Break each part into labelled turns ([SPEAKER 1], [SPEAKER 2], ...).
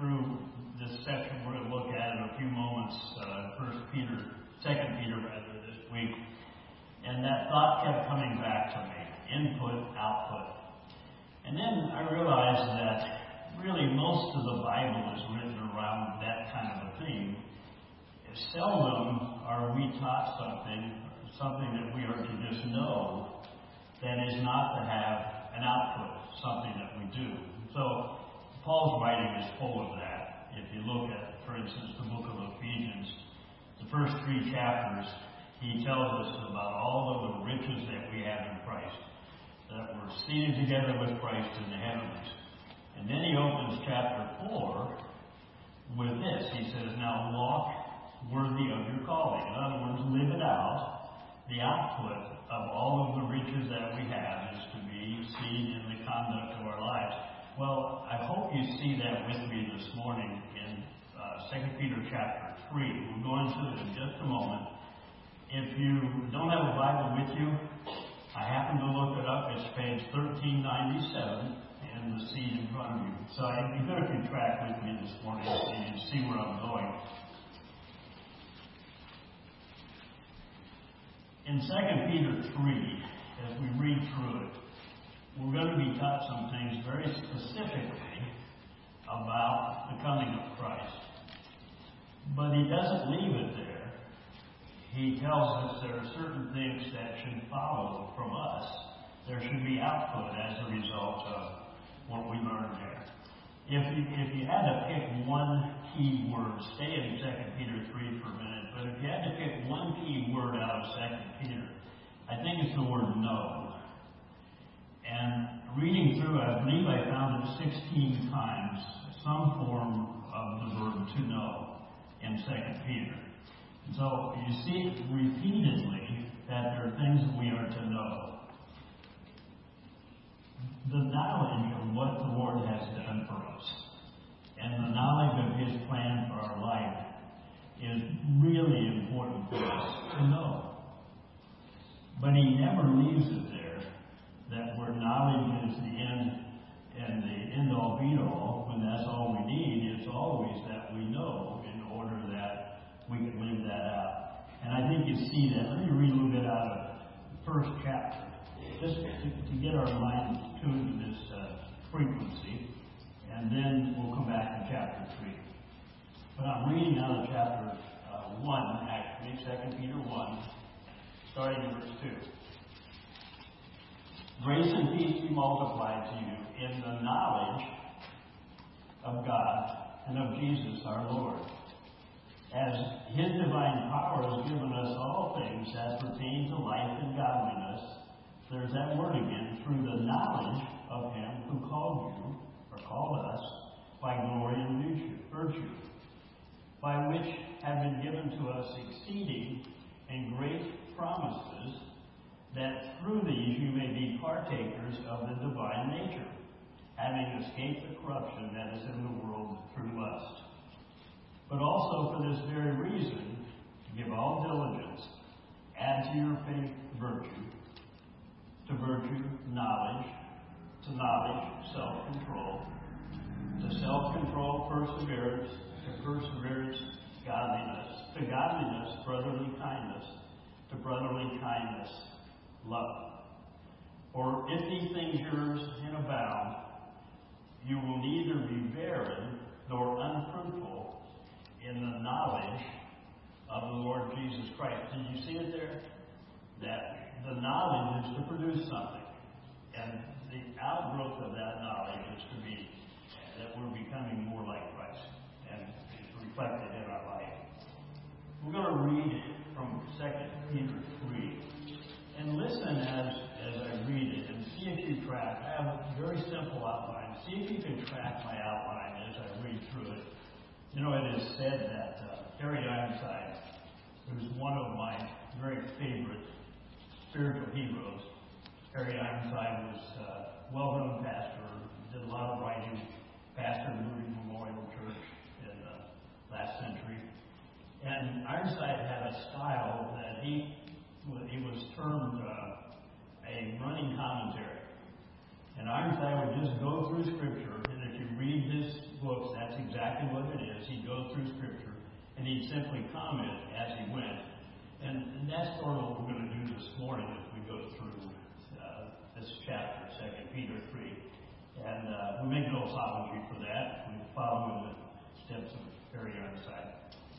[SPEAKER 1] through this section we're going to look at in a few moments, uh, First Peter, Second Peter rather, this week, and that thought kept coming back to me: input, output. And then I realized that really most of the Bible is written around that kind of a theme. Seldom are we taught something, something that we are to just know, that is not to have an output, something that we do. So Paul's writing is full of that. If you look at, for instance, the book of Ephesians, the first three chapters, he tells us about all of the riches that we have in Christ, that we're seated together with Christ in the heavens. And then he opens chapter 4 with this. He says, Now walk worthy of your calling. In other words, live it out. The output of all of the riches that we have is to be seen in the conduct of our lives. Well, I hope you see that with me this morning in uh, 2 Peter chapter 3. We'll go into it in just a moment. If you don't have a Bible with you, I happen to look it up. It's page 1397 in the seat in front of you. So it'd be good if you track with me this morning so you see where I'm going. In 2 Peter 3, as we read through it, we're going to be taught some things very specifically about the coming of Christ. But he doesn't leave it there. He tells us there are certain things that should follow from us. There should be output as a result of what we learn there. If you, if you had to pick one key word, stay in 2 Peter 3 for a minute, but if you had to pick one key word out of 2 Peter, I think it's the word know. And reading through, I believe I found it 16 times, some form of the verb to know in 2 Peter. So you see repeatedly that there are things we are to know. The knowledge of what the Lord has done for us and the knowledge of His plan for our life is really important for us to know. But He never leaves it there that where knowledge is the end and the end all be all, when that's all we need, it's always that we know in order that we can live that out. And I think you see that. Let me read a little bit out of the first chapter, just to, to get our mind tuned to this uh, frequency, and then we'll come back to chapter 3. But I'm reading out of chapter uh, 1, actually, 2 Peter 1, starting in verse 2. Grace and peace be multiplied to you in the knowledge of God and of Jesus our Lord. As His divine power has given us all things that pertain to life and godliness, there's that word again, through the knowledge of Him who called you, or called us, by glory and virtue, by which have been given to us exceeding and great promises that through these you may be partakers of the divine nature, having escaped the corruption that is in the world through lust. But also for this very reason, give all diligence, add to your faith virtue, to virtue knowledge, to knowledge self-control, to self-control perseverance, to perseverance godliness, to godliness brotherly kindness, to brotherly kindness love. For if these things yours and abound, you will neither be barren nor unfruitful in the knowledge of the Lord Jesus Christ. Did you see it there? That the knowledge is to produce something. And the outgrowth of that knowledge is to be that we're becoming more like Christ. And it's reflected in our life. We're going to read from 2 Peter 3 and listen as, as I read it and see if you track. I have a very simple outline. See if you can track my outline as I read through it. You know, it is said that uh, Harry Ironside, who's one of my very favorite spiritual heroes, Harry Ironside was a uh, well-known pastor, did a lot of writing, pastor Moody Memorial Church in the last century. And Ironside had a style that he, he was termed uh, a running commentary. And Ironside would just go through Scripture, and if you read his books, that's exactly what it is. He'd go through Scripture, and he'd simply comment as he went. And, and that's sort of what we're going to do this morning as we go through uh, this chapter, 2 Peter 3. And uh, we make no apology for that. We follow in the steps of Harry Ironside.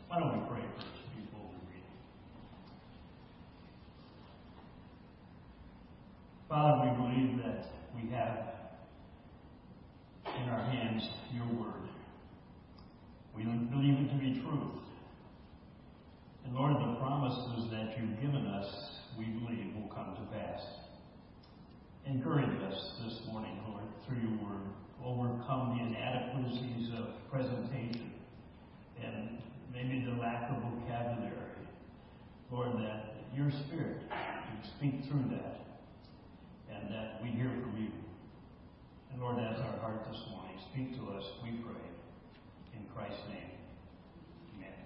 [SPEAKER 1] Why don't we pray first before we read? Father, we believe that we have in our hands your word. We believe it to be truth. And Lord, the promises that you've given us, we believe will come to pass. Encourage us this morning, Lord, through your word. Overcome the inadequacies of presentation and maybe the lack of vocabulary. Lord, that your spirit can speak through that and that we hear from you. And Lord, that's our heart this morning. Speak to us, we pray. In Christ's name. Amen.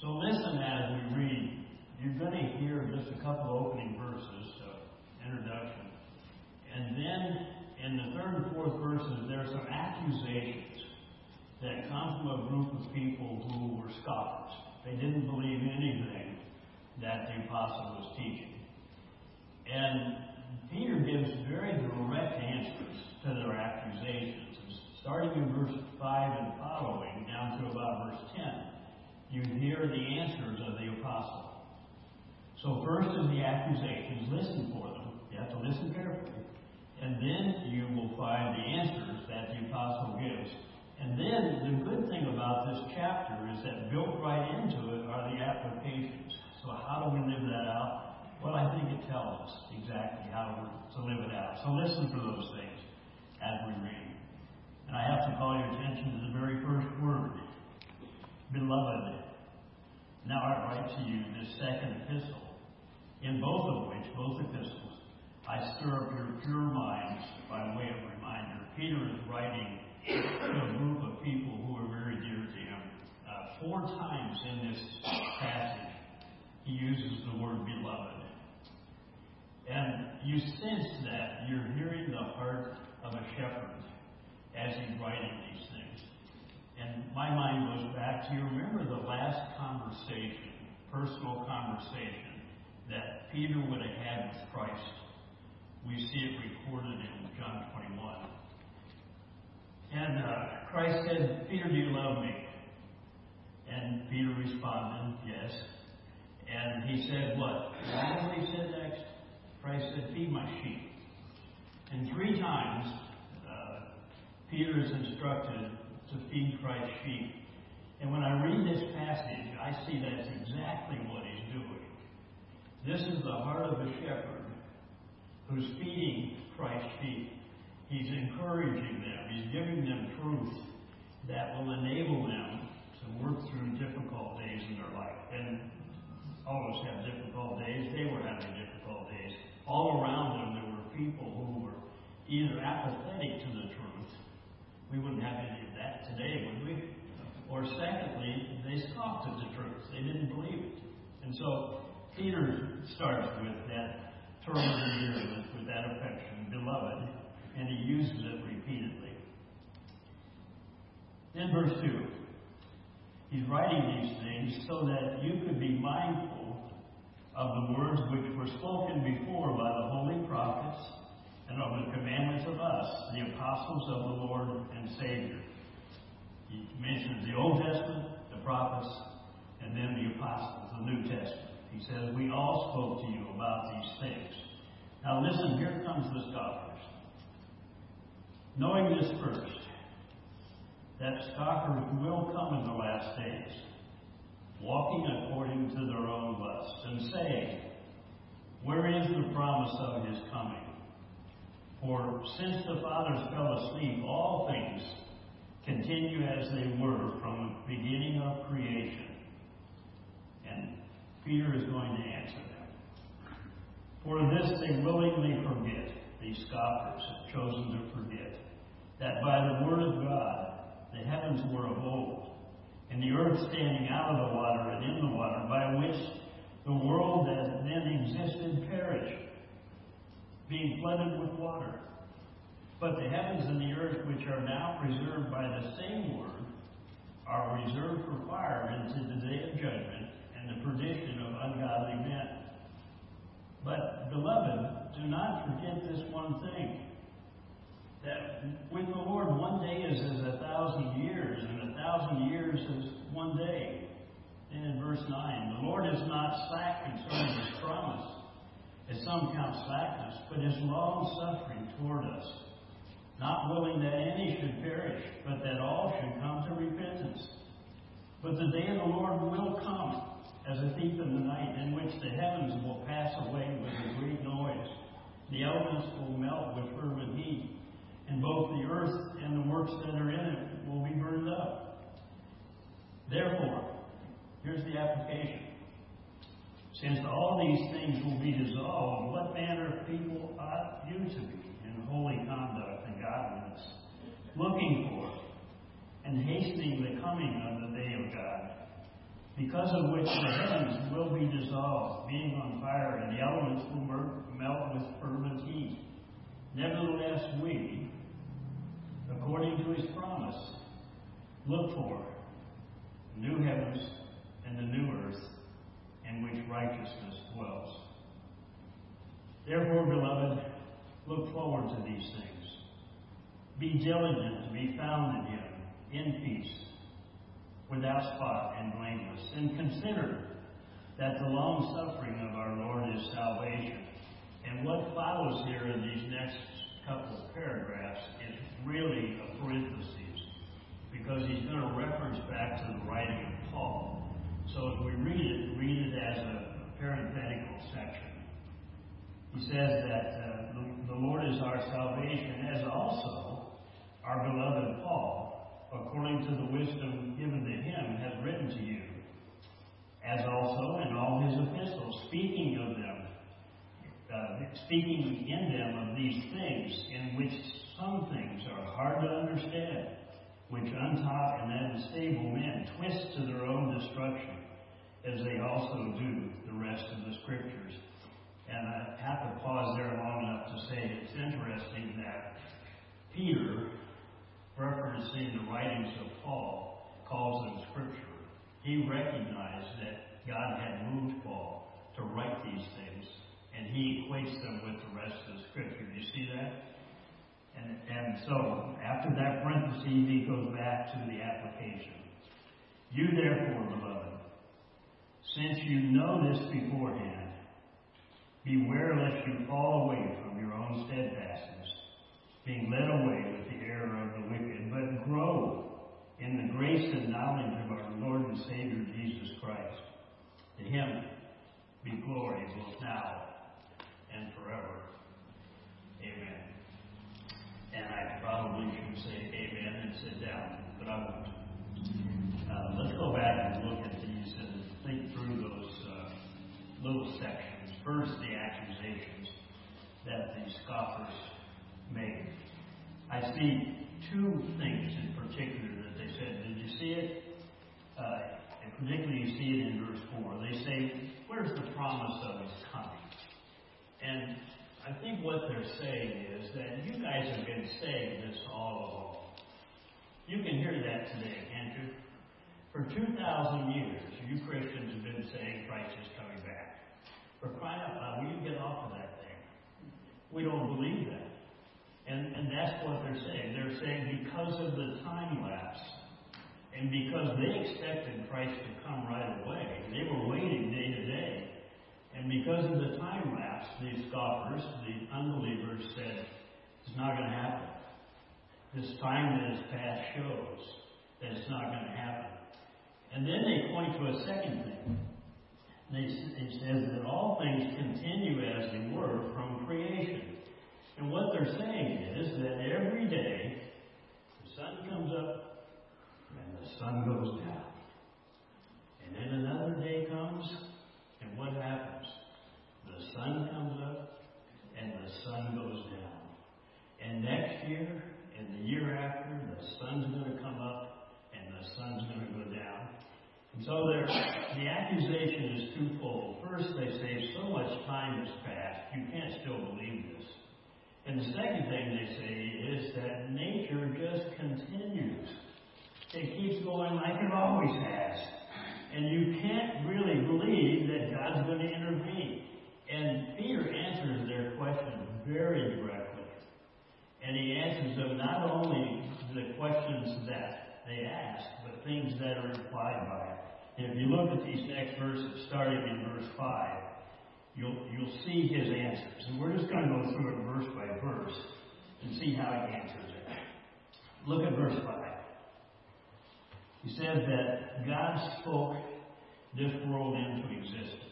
[SPEAKER 1] So listen as we read. You're going to hear just a couple opening verses introduction. And then in the third and fourth verses, there are some accusations that come from a group of people who were scoffers. They didn't believe anything that the apostle was teaching. And Peter gives very direct answers to their accusations. Starting in verse 5 and following, down to about verse 10, you hear the answers of the apostle. So, first is the accusations. Listen for them. You have to listen carefully. And then you will find the answers that the apostle gives. And then the good thing about this chapter is that built right into it are the applications. So, how do we live that out? Well, I think it tells us exactly how to live it out. So listen for those things as we read. And I have to call your attention to the very first word, beloved. Now I write to you this second epistle, in both of which, both epistles, I stir up your pure minds by way of reminder. Peter is writing to a group of people who are very dear to him. Uh, four times in this passage, he uses the word beloved. And you sense that you're hearing the heart of a shepherd as he's writing these things. And my mind goes back to you remember the last conversation, personal conversation that Peter would have had with Christ. We see it recorded in John 21. And uh, Christ said, Peter, do you love me? And Peter responded, Yes. And he said, What? What he said next? Christ said, Feed my sheep. And three times, uh, Peter is instructed to feed Christ's sheep. And when I read this passage, I see that's exactly what he's doing. This is the heart of a shepherd who's feeding Christ's sheep. He's encouraging them, he's giving them truth that will enable them to work through difficult days in their life. And all of us have difficult days. They were having difficult days all around them there were people who were either apathetic to the truth. We wouldn't have any of that today, would we? Or secondly, they scoffed at the truth. They didn't believe it. And so Peter starts with that term of endearment, with that affection, beloved, and he uses it repeatedly. In verse 2, he's writing these things so that you could be mindful of the words which were spoken before by the holy prophets and of the commandments of us, the apostles of the Lord and Savior. He mentions the Old Testament, the prophets, and then the apostles, the New Testament. He says, We all spoke to you about these things. Now listen, here comes the scoffers. Knowing this first, that scoffers will come in the last days walking according to their own lusts, and saying, Where is the promise of his coming? For since the fathers fell asleep, all things continue as they were from the beginning of creation. And Peter is going to answer them. For this they willingly forget, these scoffers have chosen to forget, that by the word of God the heavens were of old, and the earth standing out of the water and in the water, by which the world that then existed perished, being flooded with water. But the heavens and the earth, which are now preserved by the same word, are reserved for fire into the day of judgment and the perdition of ungodly men. But, beloved, do not forget this one thing that with the Lord, one day is as a thousand years, and a thousand years is one day. And in verse 9, the Lord is not slack concerning his promise, as some count slackness, but is long suffering toward us, not willing that any should perish, but that all should come to repentance. But the day of the Lord will come as a thief in the night, in which the heavens will pass away with a great noise. The elements will melt with fervent heat, and both the earth and the works that are in it will be burned up. Therefore, here's the application. Since all these things will be dissolved, what manner of people ought you to be in holy conduct and godliness, looking for and hastening the coming of the day of God, because of which the heavens will be dissolved, being on fire, and the elements will melt with fervent heat. Nevertheless, we, according to his promise, look for new heavens and the new earth in which righteousness dwells. Therefore, beloved, look forward to these things. Be diligent to be found in him, in peace, without spot and blameless. And consider that the long suffering of our Lord is salvation. And what follows here in these next couple of paragraphs is really a parenthesis because he's going to reference back to the writing of Paul. So if we read it, read it as a parenthetical section. He says that uh, the, the Lord is our salvation, as also our beloved Paul, according to the wisdom given to him, has written to you, as also in all his epistles, speaking of them, uh, speaking in them of these things, in which some things are hard to understand, which untaught and unstable men twist to their own destruction, as they also do the rest of the scriptures. And I have to pause there long enough to say it's interesting that Peter, referencing the writings of Paul, calls them scripture. He recognized that God had moved Paul to write these things, and he equates them with the rest of the scripture. Do you see that? And, and so, after that parenthesis, he goes back to the application. You therefore, beloved, since you know this beforehand, Beware lest you fall away from your own steadfastness, being led away with the error of the wicked, but grow in the grace and knowledge of our Lord and Savior Jesus Christ. To him be glory both now and forever. Amen. And I probably should say amen and sit down, but I won't. Uh, let's go back and look at these and think through those uh, little sections. First, the accusations that the scoffers made. I see two things in particular that they said. Did you see it? Uh, particularly, you see it in verse 4. They say, Where's the promise of his coming? And I think what they're saying is that you guys have been saying this all along. You can hear that today, can't you? For 2,000 years, you Christians have been saying Christ is coming back. For crying out loud, will you get off of that thing? We don't believe that. And, and that's what they're saying. They're saying because of the time lapse, and because they expected Christ to come right away, they were waiting day to day. And because of the time lapse, these scoffers, the unbelievers, said, it's not going to happen. This time that has passed shows that it's not going to happen. And then they point to a second thing. It says that all things continue as they were from creation. And what they're saying is that every day the sun comes up sun goes down. And then another day comes, and what happens? The sun comes up, and the sun goes down. And next year, and the year after, the sun's going to come up, and the sun's going to go down. And so the accusation is twofold. First, they say so much time has passed, you can't still believe this. And the second thing they say is that nature just continues. It keeps going like it always has. And you can't really believe that God's going to intervene. And Peter answers their question very directly. And he answers them not only the questions that they ask, but things that are implied by it. And if you look at these next verses, starting in verse 5, you'll, you'll see his answers. And we're just going to go through it verse by verse and see how he answers it. Look at verse 5. He said that God spoke this world into existence.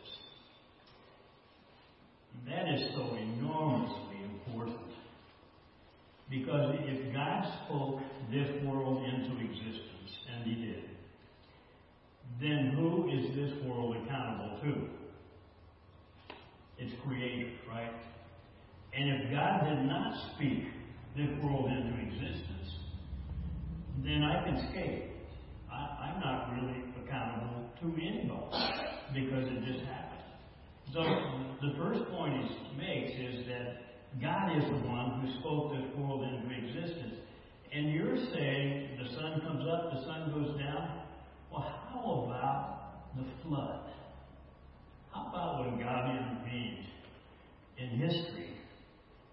[SPEAKER 1] That is so enormously important. Because if God spoke this world into existence, and He did, then who is this world accountable to? Its creator, right? And if God did not speak this world into existence, then I can skate. I'm not really accountable to anybody because it just happened. So the first point he makes is that God is the one who spoke this world into existence. And you're saying the sun comes up, the sun goes down. Well, how about the flood? How about when God intervened in history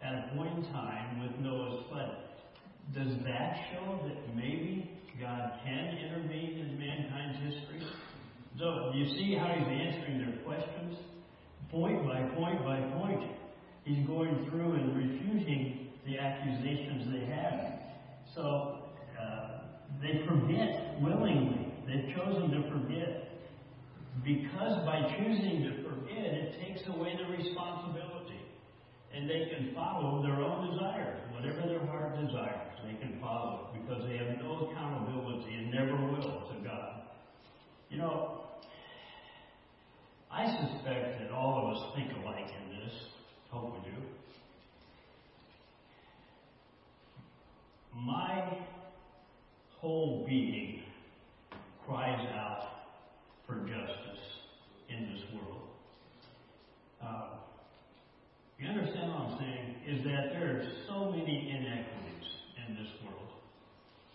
[SPEAKER 1] at a point in time with Noah's flood? Does that show that maybe God can intervene in mankind's history? So, you see how he's answering their questions? Point by point by point he's going through and refuting the accusations they have. So uh, they forget willingly. They've chosen to forget. Because by choosing to forget, it takes away the responsibility. And they can follow their own desires. Whatever their heart desires, they can follow because they have no accountability and never will to God. You know, I suspect that all of us think alike in this. Hope we do. My whole being cries out for justice in this world. Uh, you understand what I'm saying? Is that there are so many inequities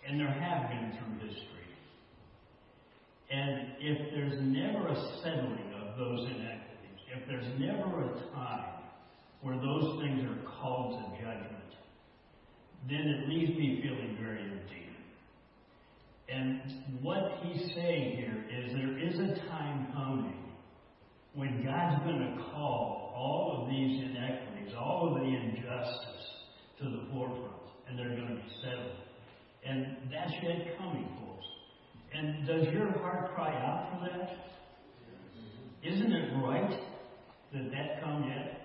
[SPEAKER 1] and there have been through history. And if there's never a settling of those inequities, if there's never a time where those things are called to judgment, then it leaves me feeling very empty. And what he's saying here is there is a time coming when God's going to call all of these inequities, all of the injustice to the forefront, and they're going to be settled. And that's yet coming, folks. And does your heart cry out for that? Isn't it right that that come yet?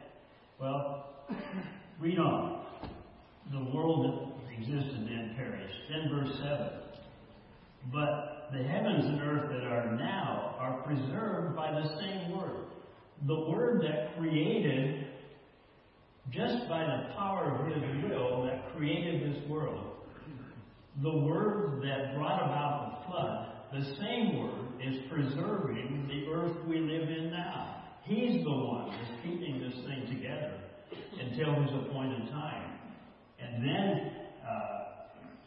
[SPEAKER 1] Well, read on. The world that existed then perished. Then verse 7. But the heavens and earth that are now are preserved by the same word. The word that created, just by the power of his will, that created this world. The word that brought about the flood, the same word, is preserving the earth we live in now. He's the one that's keeping this thing together until his appointed time. And then uh,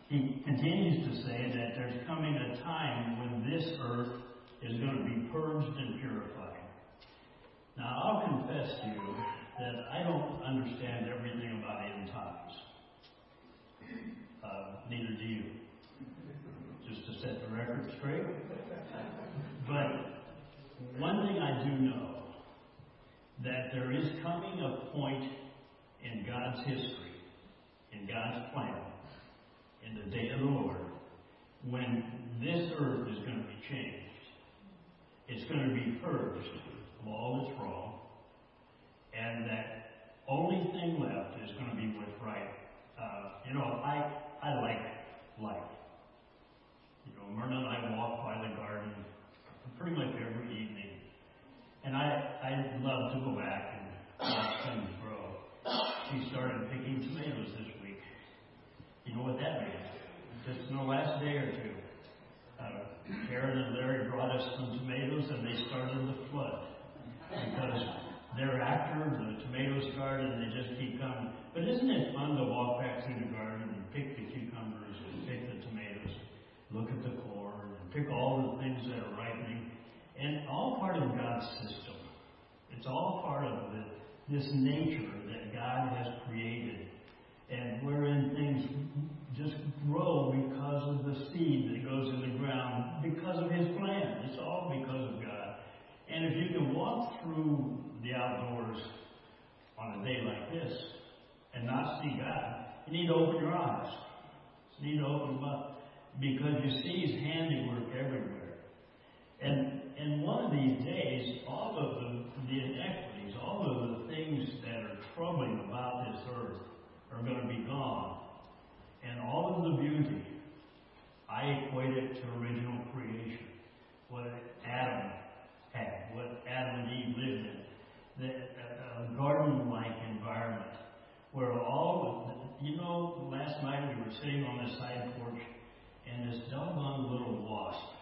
[SPEAKER 1] he continues to say that there's coming a time when this earth is going to be purged and purified. Now, I'll confess to you that I don't understand everything about end times. Uh, neither do you. Just to set the record straight. But one thing I do know that there is coming a point in God's history, in God's plan, in the day of the Lord, when this earth is going to be changed. It's going to be purged of all that's wrong, and that only thing left is going to be what's right. Uh, you know, I I like life. You know, Myrna and I walk by the garden pretty much every evening, and I I love to go back and watch things grow. She started picking tomatoes this week. You know what that means? Just in the last day or two, uh, Karen and Larry brought us some tomatoes and they started the flood. Because thereafter the tomatoes started and they just keep coming. But isn't it fun to walk back through the garden pick the cucumbers and pick the tomatoes, look at the corn, and pick all the things that are ripening? And all part of God's system. It's all part of the, this nature that God has created and wherein things just grow because of the seed that goes in the ground, because of His plan. It's all because of God. And if you can walk through the outdoors on a day like this and not see God, you need to open your eyes. You need to open them up because you see His handiwork everywhere. And and one of these days, all of the, the inequities, all of the things that are troubling about this earth are going to be gone. And all of the beauty, I equate it to original creation. What Adam had, what Adam and Eve lived in. The, a, a garden-like environment where all of the, you know, last night we were sitting on the side porch and this doggone little wasp,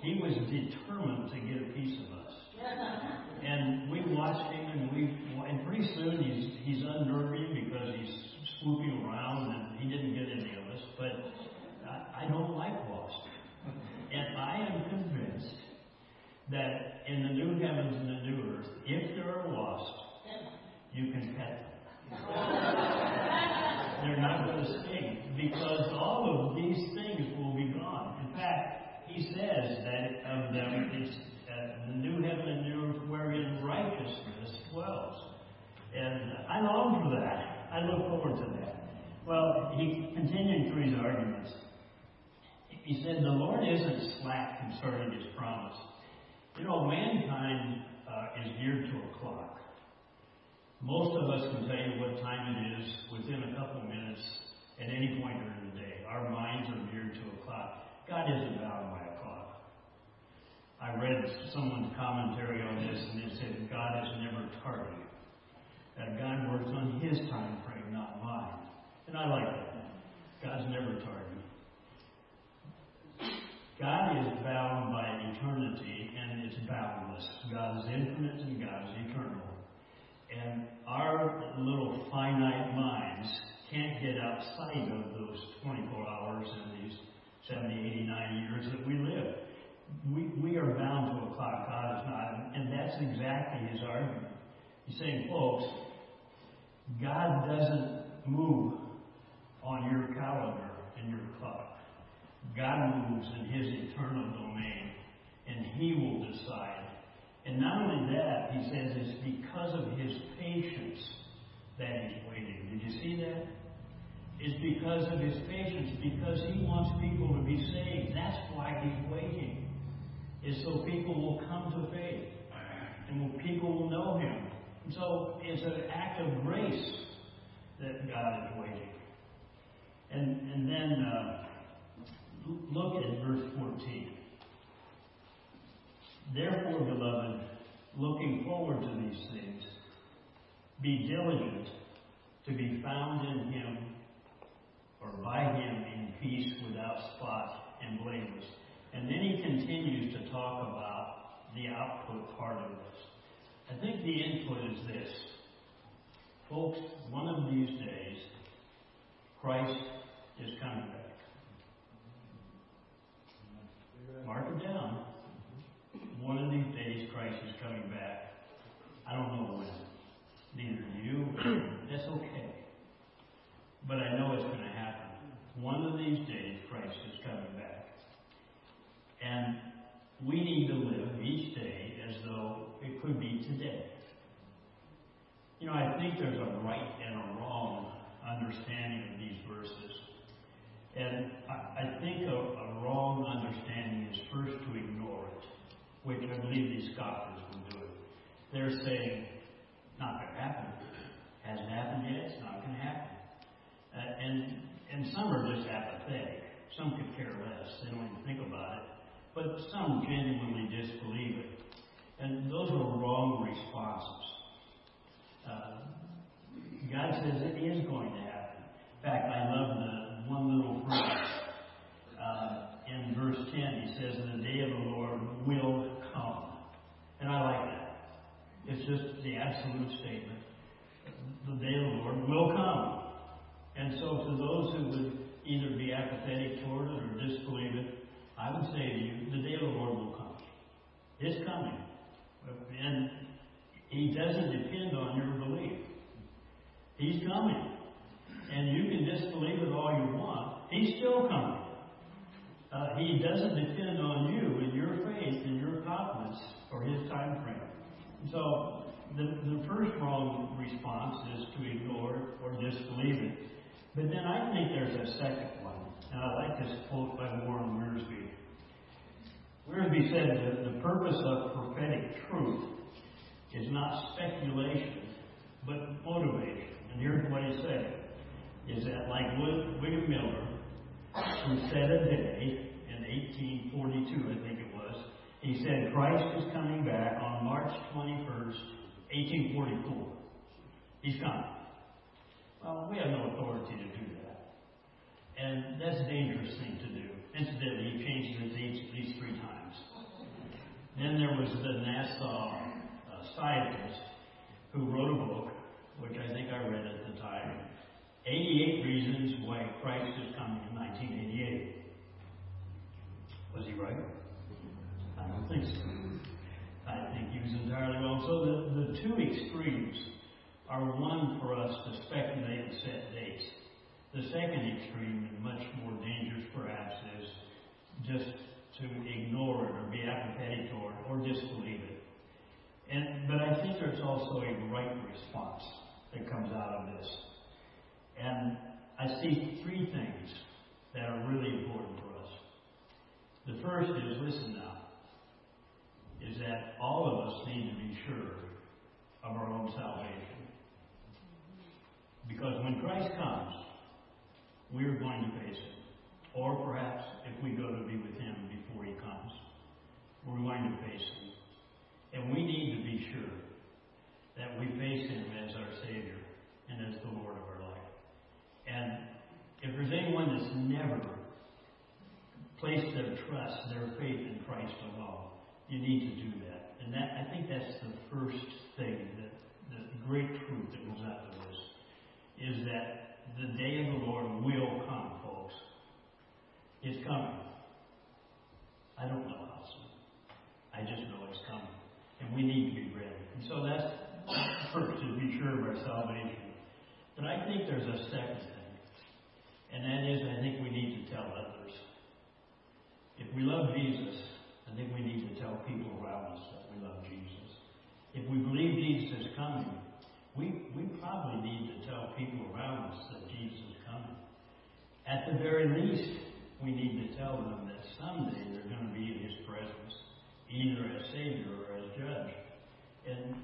[SPEAKER 1] he was determined to get a piece of us. And we watched him, and we, and pretty soon he's he's unnerving because he's swooping around, and he didn't get any of us. But I, I don't like wasps, and I am convinced that in the new heavens and the new earth, if there are wasps, you can pet them. They're not going to sting because all of these things will be gone. In fact, he says that of them, it's uh, the new heaven and new earth wherein righteousness dwells. And I long for that. I look forward to that. Well, he continued through his arguments. He said, The Lord isn't slack concerning his promise. You know, mankind uh, is geared to a clock. Most of us can tell you what time it is within a couple minutes at any point during the day. Our minds are geared to a clock. God isn't bound by a clock. I read someone's commentary on this, and it said God is never tardy. That God works on His time frame, not mine. And I like that. God's never tardy. God is bound by eternity, and it's boundless. God is infinite, and God is eternal. And our little finite minds can't get outside of those 24 hours and these 70, 89 years that we live we, we are bound to a clock. God is not. And that's exactly his argument. He's saying, folks, God doesn't move on your calendar and your clock. In his eternal domain, and he will decide. And not only that, he says it's because of his patience that he's waiting. Did you see that? It's because of his patience, because he wants people to be saved. That's why he's waiting is so people will come to faith and people will know Him. And so it's an act of grace that God is waiting. And, and then uh, look at verse 14. Therefore, beloved, looking forward to these things, be diligent to be found in Him or by Him in peace without spot and blameless. And then he continues to talk about the output part of this. I think the input is this. Folks, one of these days, Christ God says it is going to happen. In fact, I love the one little phrase uh, in verse 10. He says, The day of the Lord will come. And I like that. It's just the absolute statement. The day of the Lord will come. And so, to those who would either be apathetic toward it or disbelieve it, I would say to you, the day of the Lord will come. It's coming. And He doesn't depend on your belief. He's coming. And you can disbelieve it all you want. He's still coming. Uh, he doesn't depend on you and your faith and your confidence for His time frame. So the, the first wrong response is to ignore or disbelieve it. But then I think there's a second one. And I like this quote by Warren Wiersbe. Wiersbe said that the purpose of prophetic truth is not speculation, but motivation. And here's what he said, is that like William Miller, who said a day in 1842, I think it was, he said, Christ is coming back on March 21st, 1844. He's coming. Well, we have no authority to do that. And that's a dangerous thing to do. Incidentally, he changed his age at least three times. Then there was the NASA uh, scientist who wrote a book, which I think I read at the time 88 Reasons Why Christ is Coming in 1988. Was he right? I don't think so. I think he was entirely wrong. So the, the two extremes are one for us to speculate and set dates. The second extreme, and much more dangerous perhaps, is just to ignore it or be apathetic toward it or disbelieve it. And, but I think there's also a right response that comes out of this. And I see three things that are really important for us. The first is listen now, is that all of us need to be sure of our own salvation. Because when Christ comes, we're going to face him. Or perhaps if we go to be with him before he comes, we're going to face him. And we need to be sure that we face him as our Savior and as the Lord of our. And if there's anyone that's never placed their trust, their faith in Christ alone, you need to do that. And that I think that's the first thing that the great truth that comes out of this is that the day of the Lord will come, folks. It's coming. I don't know how soon. I just know it's coming. And we need to be ready. And so that's first, to be sure of our salvation. But I think there's a second thing. And that is, I think we need to tell others. If we love Jesus, I think we need to tell people around us that we love Jesus. If we believe Jesus is coming, we, we probably need to tell people around us that Jesus is coming. At the very least, we need to tell them that someday they're going to be in His presence, either as Savior or as Judge. And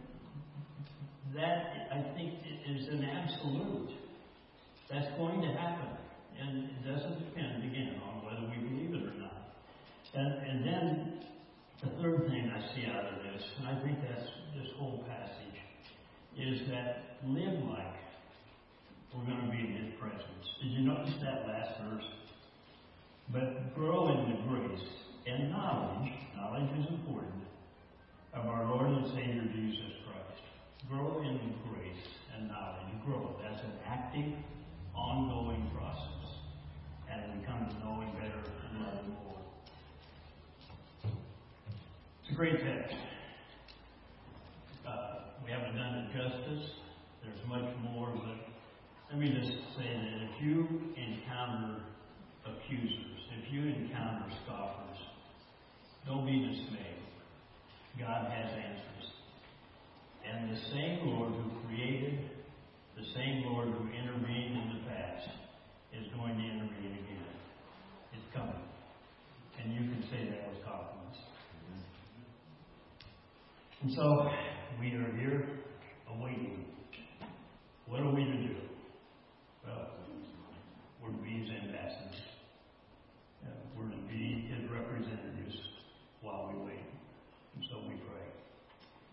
[SPEAKER 1] that, I think, is an absolute. That's going to happen. And it doesn't depend, again, on whether we believe it or not. And, and then the third thing I see out of this, and I think that's this whole passage, is that live like we're going to be in His presence. Did you notice that last verse? But grow in the grace and knowledge, knowledge is important, of our Lord and Savior Jesus Christ. Grow in the grace and knowledge. Grow. That's an active, ongoing process. As we come to know Him better and love Him more. It's